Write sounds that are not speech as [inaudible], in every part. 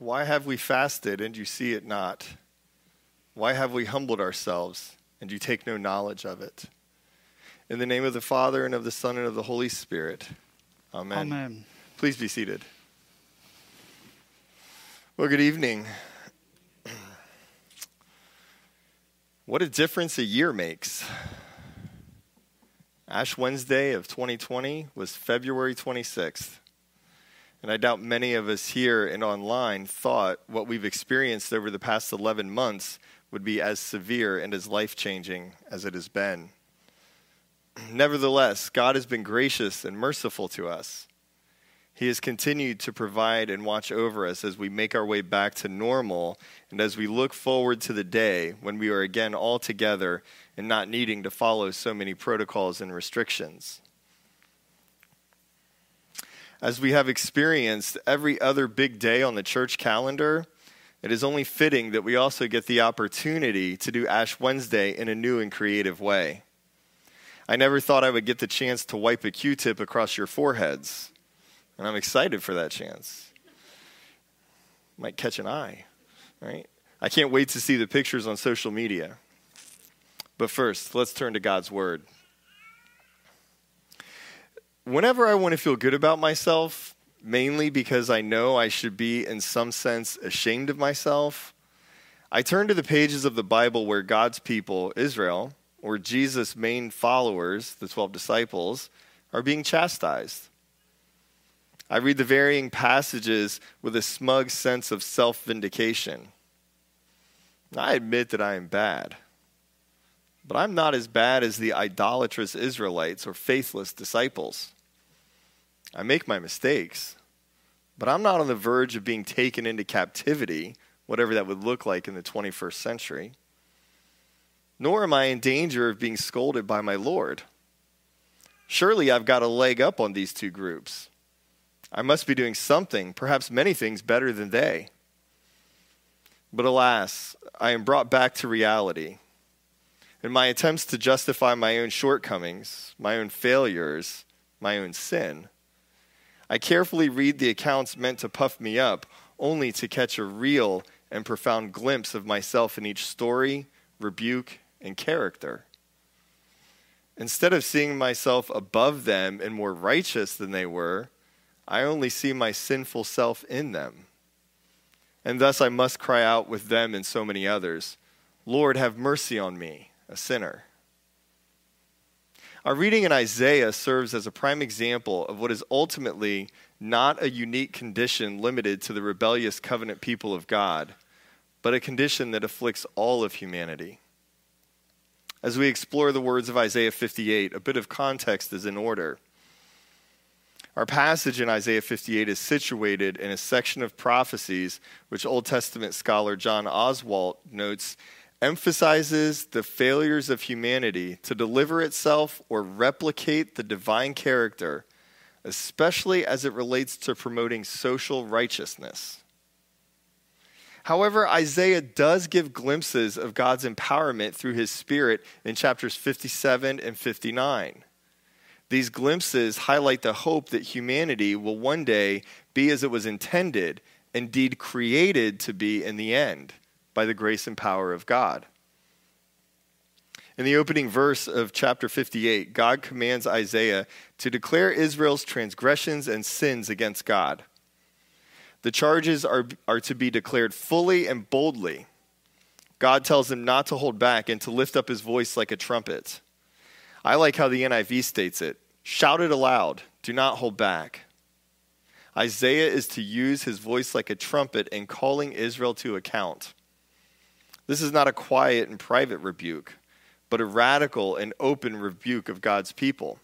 Why have we fasted and you see it not? Why have we humbled ourselves and you take no knowledge of it? In the name of the Father and of the Son and of the Holy Spirit. Amen. Amen. Please be seated. Well, good evening. [clears throat] What a difference a year makes. Ash Wednesday of 2020 was February 26th. And I doubt many of us here and online thought what we've experienced over the past 11 months would be as severe and as life changing as it has been. [clears throat] Nevertheless, God has been gracious and merciful to us. He has continued to provide and watch over us as we make our way back to normal and as we look forward to the day when we are again all together and not needing to follow so many protocols and restrictions. As we have experienced every other big day on the church calendar, it is only fitting that we also get the opportunity to do Ash Wednesday in a new and creative way. I never thought I would get the chance to wipe a Q tip across your foreheads, and I'm excited for that chance. Might catch an eye, right? I can't wait to see the pictures on social media. But first, let's turn to God's Word. Whenever I want to feel good about myself, mainly because I know I should be, in some sense, ashamed of myself, I turn to the pages of the Bible where God's people, Israel, or Jesus' main followers, the 12 disciples, are being chastised. I read the varying passages with a smug sense of self vindication. I admit that I am bad, but I'm not as bad as the idolatrous Israelites or faithless disciples. I make my mistakes, but I'm not on the verge of being taken into captivity, whatever that would look like in the 21st century. Nor am I in danger of being scolded by my Lord. Surely I've got a leg up on these two groups. I must be doing something, perhaps many things, better than they. But alas, I am brought back to reality. In my attempts to justify my own shortcomings, my own failures, my own sin, I carefully read the accounts meant to puff me up, only to catch a real and profound glimpse of myself in each story, rebuke, and character. Instead of seeing myself above them and more righteous than they were, I only see my sinful self in them. And thus I must cry out with them and so many others Lord, have mercy on me, a sinner. Our reading in Isaiah serves as a prime example of what is ultimately not a unique condition limited to the rebellious covenant people of God, but a condition that afflicts all of humanity. As we explore the words of Isaiah 58, a bit of context is in order. Our passage in Isaiah 58 is situated in a section of prophecies which Old Testament scholar John Oswalt notes emphasizes the failures of humanity to deliver itself or replicate the divine character, especially as it relates to promoting social righteousness. However, Isaiah does give glimpses of God's empowerment through his Spirit in chapters 57 and 59. These glimpses highlight the hope that humanity will one day be as it was intended, indeed created to be in the end by the grace and power of God. In the opening verse of chapter 58, God commands Isaiah to declare Israel's transgressions and sins against God. The charges are, are to be declared fully and boldly. God tells him not to hold back and to lift up his voice like a trumpet. I like how the NIV states it shout it aloud, do not hold back. Isaiah is to use his voice like a trumpet in calling Israel to account. This is not a quiet and private rebuke, but a radical and open rebuke of God's people.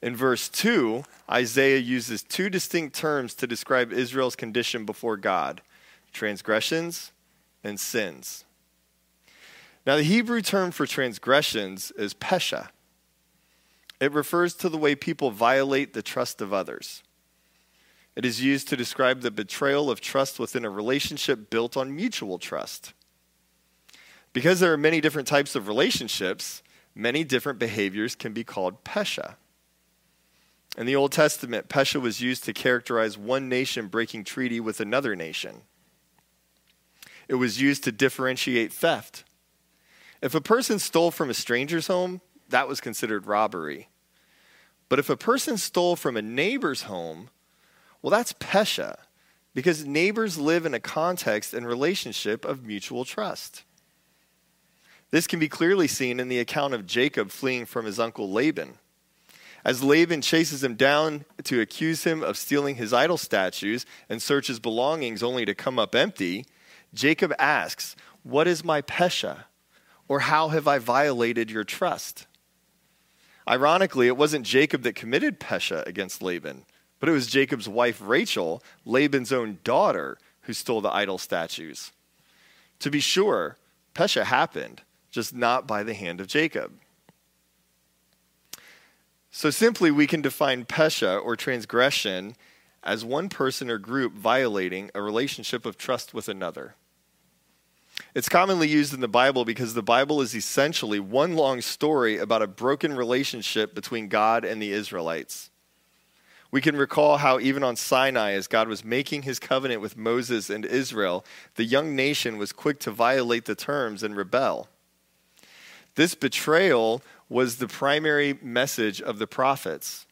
In verse 2, Isaiah uses two distinct terms to describe Israel's condition before God transgressions and sins. Now, the Hebrew term for transgressions is pesha. It refers to the way people violate the trust of others. It is used to describe the betrayal of trust within a relationship built on mutual trust. Because there are many different types of relationships, many different behaviors can be called pesha. In the Old Testament, Pesha was used to characterize one nation breaking treaty with another nation. It was used to differentiate theft. If a person stole from a stranger's home, that was considered robbery. But if a person stole from a neighbor's home, well, that's Pesha, because neighbors live in a context and relationship of mutual trust. This can be clearly seen in the account of Jacob fleeing from his uncle Laban. As Laban chases him down to accuse him of stealing his idol statues and searches belongings only to come up empty, Jacob asks, What is my Pesha? Or how have I violated your trust? Ironically, it wasn't Jacob that committed Pesha against Laban, but it was Jacob's wife Rachel, Laban's own daughter, who stole the idol statues. To be sure, Pesha happened, just not by the hand of Jacob. So simply, we can define Pesha or transgression as one person or group violating a relationship of trust with another. It's commonly used in the Bible because the Bible is essentially one long story about a broken relationship between God and the Israelites. We can recall how, even on Sinai, as God was making his covenant with Moses and Israel, the young nation was quick to violate the terms and rebel. This betrayal was the primary message of the prophets.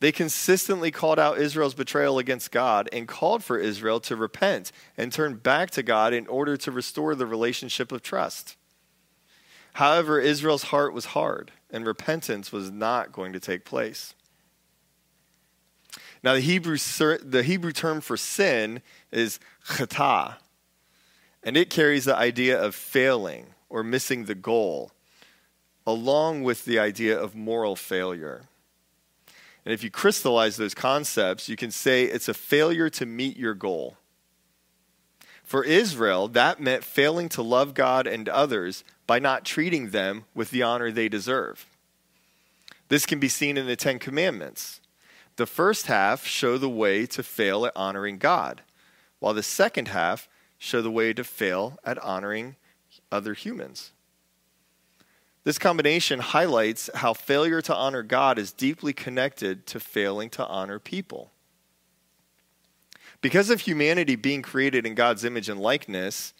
They consistently called out Israel's betrayal against God and called for Israel to repent and turn back to God in order to restore the relationship of trust. However, Israel's heart was hard, and repentance was not going to take place. Now, the Hebrew, the Hebrew term for sin is chata, and it carries the idea of failing or missing the goal, along with the idea of moral failure. And if you crystallize those concepts, you can say it's a failure to meet your goal. For Israel, that meant failing to love God and others by not treating them with the honor they deserve. This can be seen in the Ten Commandments. The first half show the way to fail at honoring God, while the second half show the way to fail at honoring other humans. This combination highlights how failure to honor God is deeply connected to failing to honor people. Because of humanity being created in God's image and likeness,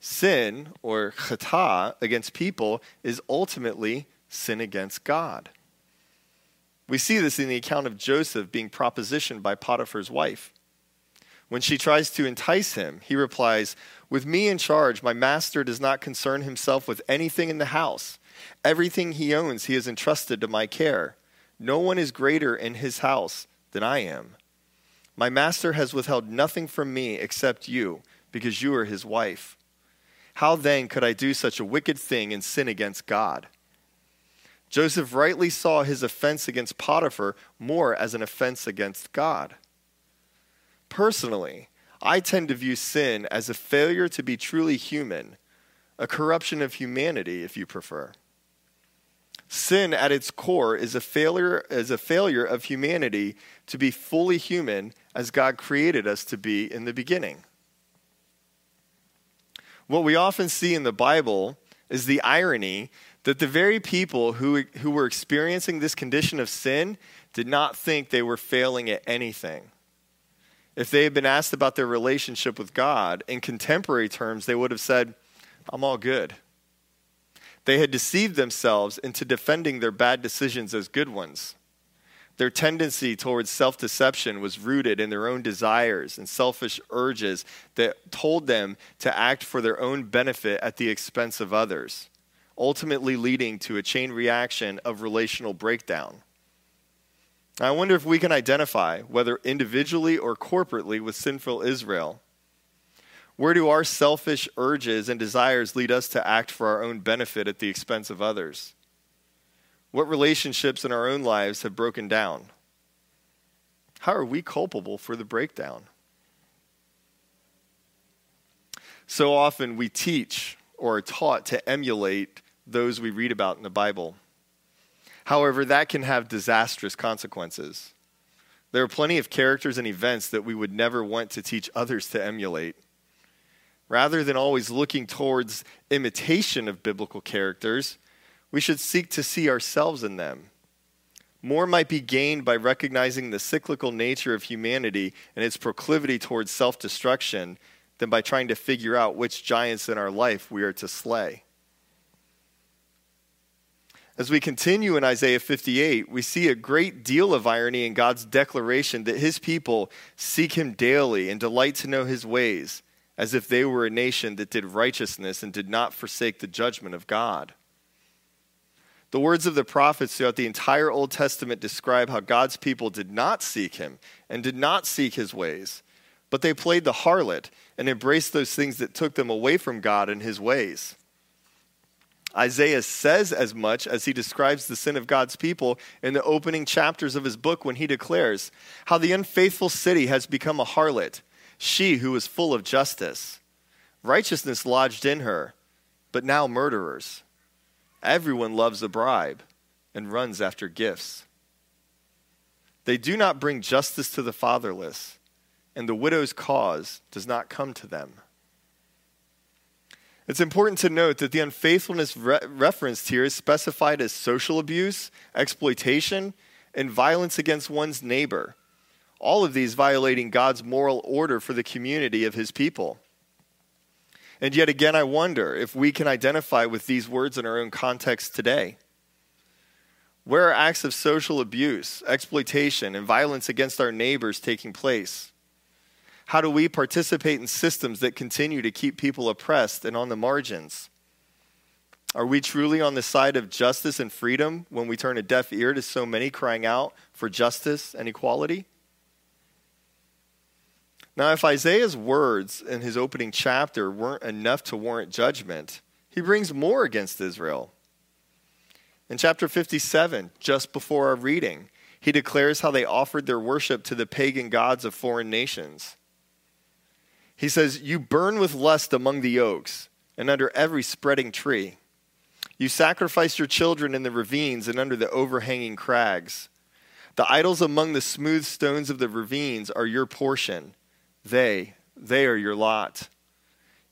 sin, or chata, against people is ultimately sin against God. We see this in the account of Joseph being propositioned by Potiphar's wife. When she tries to entice him, he replies, With me in charge, my master does not concern himself with anything in the house. Everything he owns, he has entrusted to my care. No one is greater in his house than I am. My master has withheld nothing from me except you, because you are his wife. How then could I do such a wicked thing and sin against God? Joseph rightly saw his offense against Potiphar more as an offense against God. Personally, I tend to view sin as a failure to be truly human, a corruption of humanity, if you prefer. Sin at its core is a failure is a failure of humanity to be fully human as God created us to be in the beginning. What we often see in the Bible is the irony that the very people who, who were experiencing this condition of sin did not think they were failing at anything. If they had been asked about their relationship with God in contemporary terms, they would have said, I'm all good. They had deceived themselves into defending their bad decisions as good ones. Their tendency towards self deception was rooted in their own desires and selfish urges that told them to act for their own benefit at the expense of others, ultimately leading to a chain reaction of relational breakdown. I wonder if we can identify, whether individually or corporately, with sinful Israel where do our selfish urges and desires lead us to act for our own benefit at the expense of others? What relationships in our own lives have broken down? How are we culpable for the breakdown? So often we teach or are taught to emulate those we read about in the Bible. However, that can have disastrous consequences. There are plenty of characters and events that we would never want to teach others to emulate. Rather than always looking towards imitation of biblical characters, we should seek to see ourselves in them. more might be gained by recognizing the cyclical nature of humanity and its proclivity towards self destruction than by trying to figure out which giants in our life we are to slay. As we continue in Isaiah 58, we see a great deal of irony in God's declaration that his people seek him daily and delight to know his ways, as if they were a nation that did righteousness and did not forsake the judgment of God. The words of the prophets throughout the entire Old Testament describe how God's people did not seek him and did not seek his ways, but they played the harlot and embraced those things that took them away from God and his ways. Isaiah says as much as he describes the sin of God's people in the opening chapters of his book when he declares how the unfaithful city has become a harlot, she who was full of justice. Righteousness lodged in her, but now murderers. Everyone loves a bribe and runs after gifts. They do not bring justice to the fatherless, and the widow's cause does not come to them. It's important to note that the unfaithfulness re- referenced here is specified as social abuse, exploitation, and violence against one's neighbor. All of these violating God's moral order for the community of his people. And yet again, I wonder if we can identify with these words in our own context today. Where are acts of social abuse, exploitation, and violence against our neighbors taking place? How do we participate in systems that continue to keep people oppressed and on the margins? Are we truly on the side of justice and freedom when we turn a deaf ear to so many crying out for justice and equality? Now, if Isaiah's words in his opening chapter weren't enough to warrant judgment, he brings more against Israel. In chapter 57, just before our reading, he declares how they offered their worship to the pagan gods of foreign nations. He says, You burn with lust among the oaks and under every spreading tree. You sacrifice your children in the ravines and under the overhanging crags. The idols among the smooth stones of the ravines are your portion. They, they are your lot.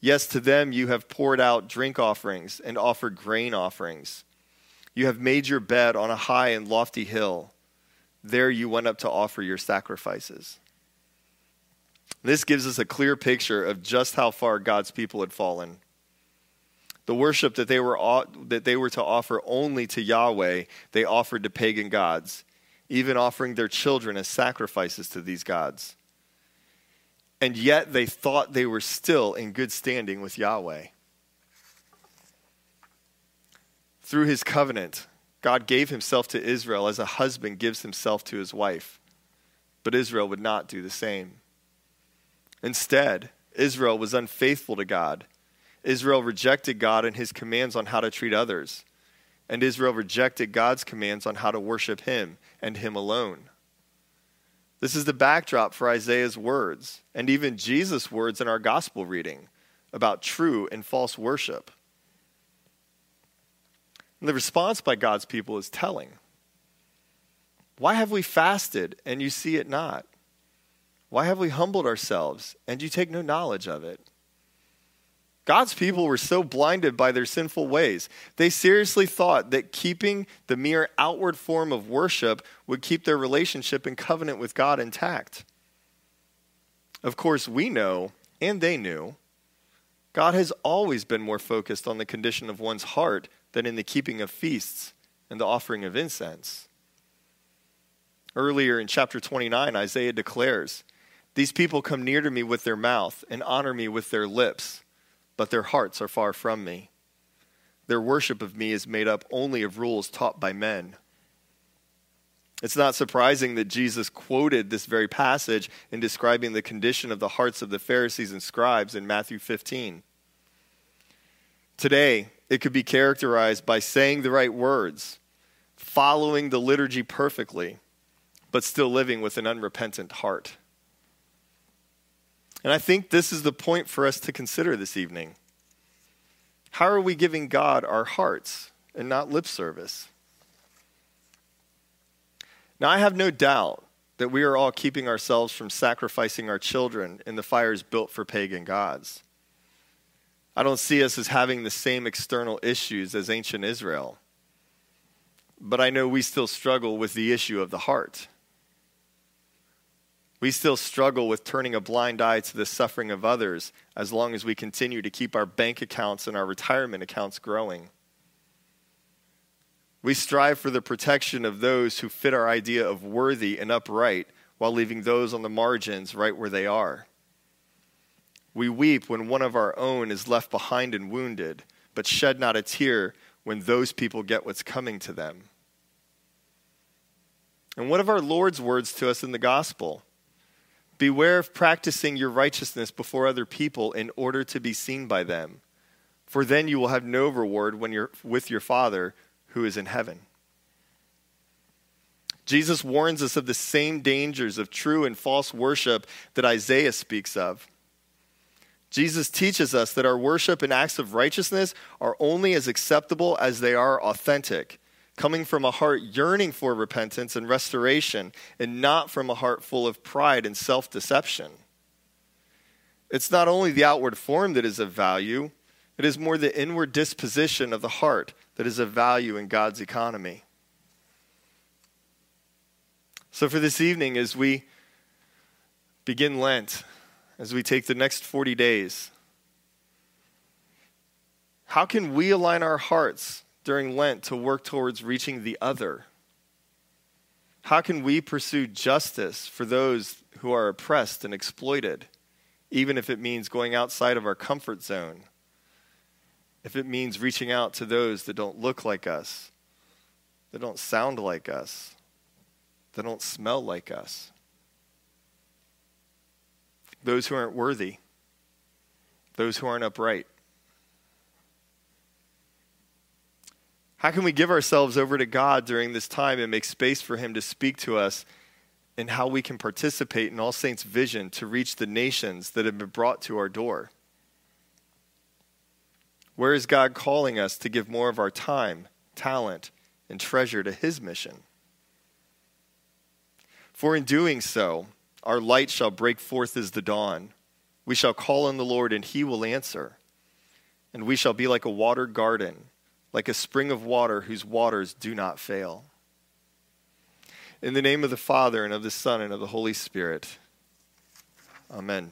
Yes, to them you have poured out drink offerings and offered grain offerings. You have made your bed on a high and lofty hill. There you went up to offer your sacrifices. This gives us a clear picture of just how far God's people had fallen. The worship that they were, that they were to offer only to Yahweh, they offered to pagan gods, even offering their children as sacrifices to these gods. And yet they thought they were still in good standing with Yahweh. Through his covenant, God gave himself to Israel as a husband gives himself to his wife. But Israel would not do the same. Instead, Israel was unfaithful to God. Israel rejected God and his commands on how to treat others. And Israel rejected God's commands on how to worship him and him alone. This is the backdrop for Isaiah's words and even Jesus' words in our gospel reading about true and false worship. And the response by God's people is telling. Why have we fasted and you see it not? Why have we humbled ourselves and you take no knowledge of it? God's people were so blinded by their sinful ways. They seriously thought that keeping the mere outward form of worship would keep their relationship and covenant with God intact. Of course, we know, and they knew, God has always been more focused on the condition of one's heart than in the keeping of feasts and the offering of incense. Earlier in chapter 29, Isaiah declares, these people come near to me with their mouth and honor me with their lips, but their hearts are far from me. Their worship of me is made up only of rules taught by men. It's not surprising that Jesus quoted this very passage in describing the condition of the hearts of the Pharisees and scribes in Matthew 15. Today, it could be characterized by saying the right words, following the liturgy perfectly, but still living with an unrepentant heart. And I think this is the point for us to consider this evening. How are we giving God our hearts and not lip service? Now, I have no doubt that we are all keeping ourselves from sacrificing our children in the fires built for pagan gods. I don't see us as having the same external issues as ancient Israel. But I know we still struggle with the issue of the heart. We still struggle with turning a blind eye to the suffering of others as long as we continue to keep our bank accounts and our retirement accounts growing. We strive for the protection of those who fit our idea of worthy and upright while leaving those on the margins right where they are. We weep when one of our own is left behind and wounded, but shed not a tear when those people get what's coming to them. And what of our Lord's words to us in the gospel? Beware of practicing your righteousness before other people in order to be seen by them, for then you will have no reward when you're with your Father who is in heaven. Jesus warns us of the same dangers of true and false worship that Isaiah speaks of. Jesus teaches us that our worship and acts of righteousness are only as acceptable as they are authentic, coming from a heart yearning for repentance and restoration, and not from a heart full of pride and self deception. It's not only the outward form that is of value, it is more the inward disposition of the heart that is of value in God's economy. So, for this evening, as we begin Lent, as we take the next 40 days, how can we align our hearts during Lent to work towards reaching the other? How can we pursue justice for those who are oppressed and exploited, even if it means going outside of our comfort zone? If it means reaching out to those that don't look like us, that don't sound like us, that don't smell like us, those who aren't worthy, those who aren't upright. How can we give ourselves over to God during this time and make space for Him to speak to us and how we can participate in All Saints' vision to reach the nations that have been brought to our door? Where is God calling us to give more of our time, talent, and treasure to His mission? For in doing so, our light shall break forth as the dawn. We shall call on the Lord, and He will answer. And we shall be like a watered garden, like a spring of water whose waters do not fail. In the name of the Father, and of the Son, and of the Holy Spirit. Amen.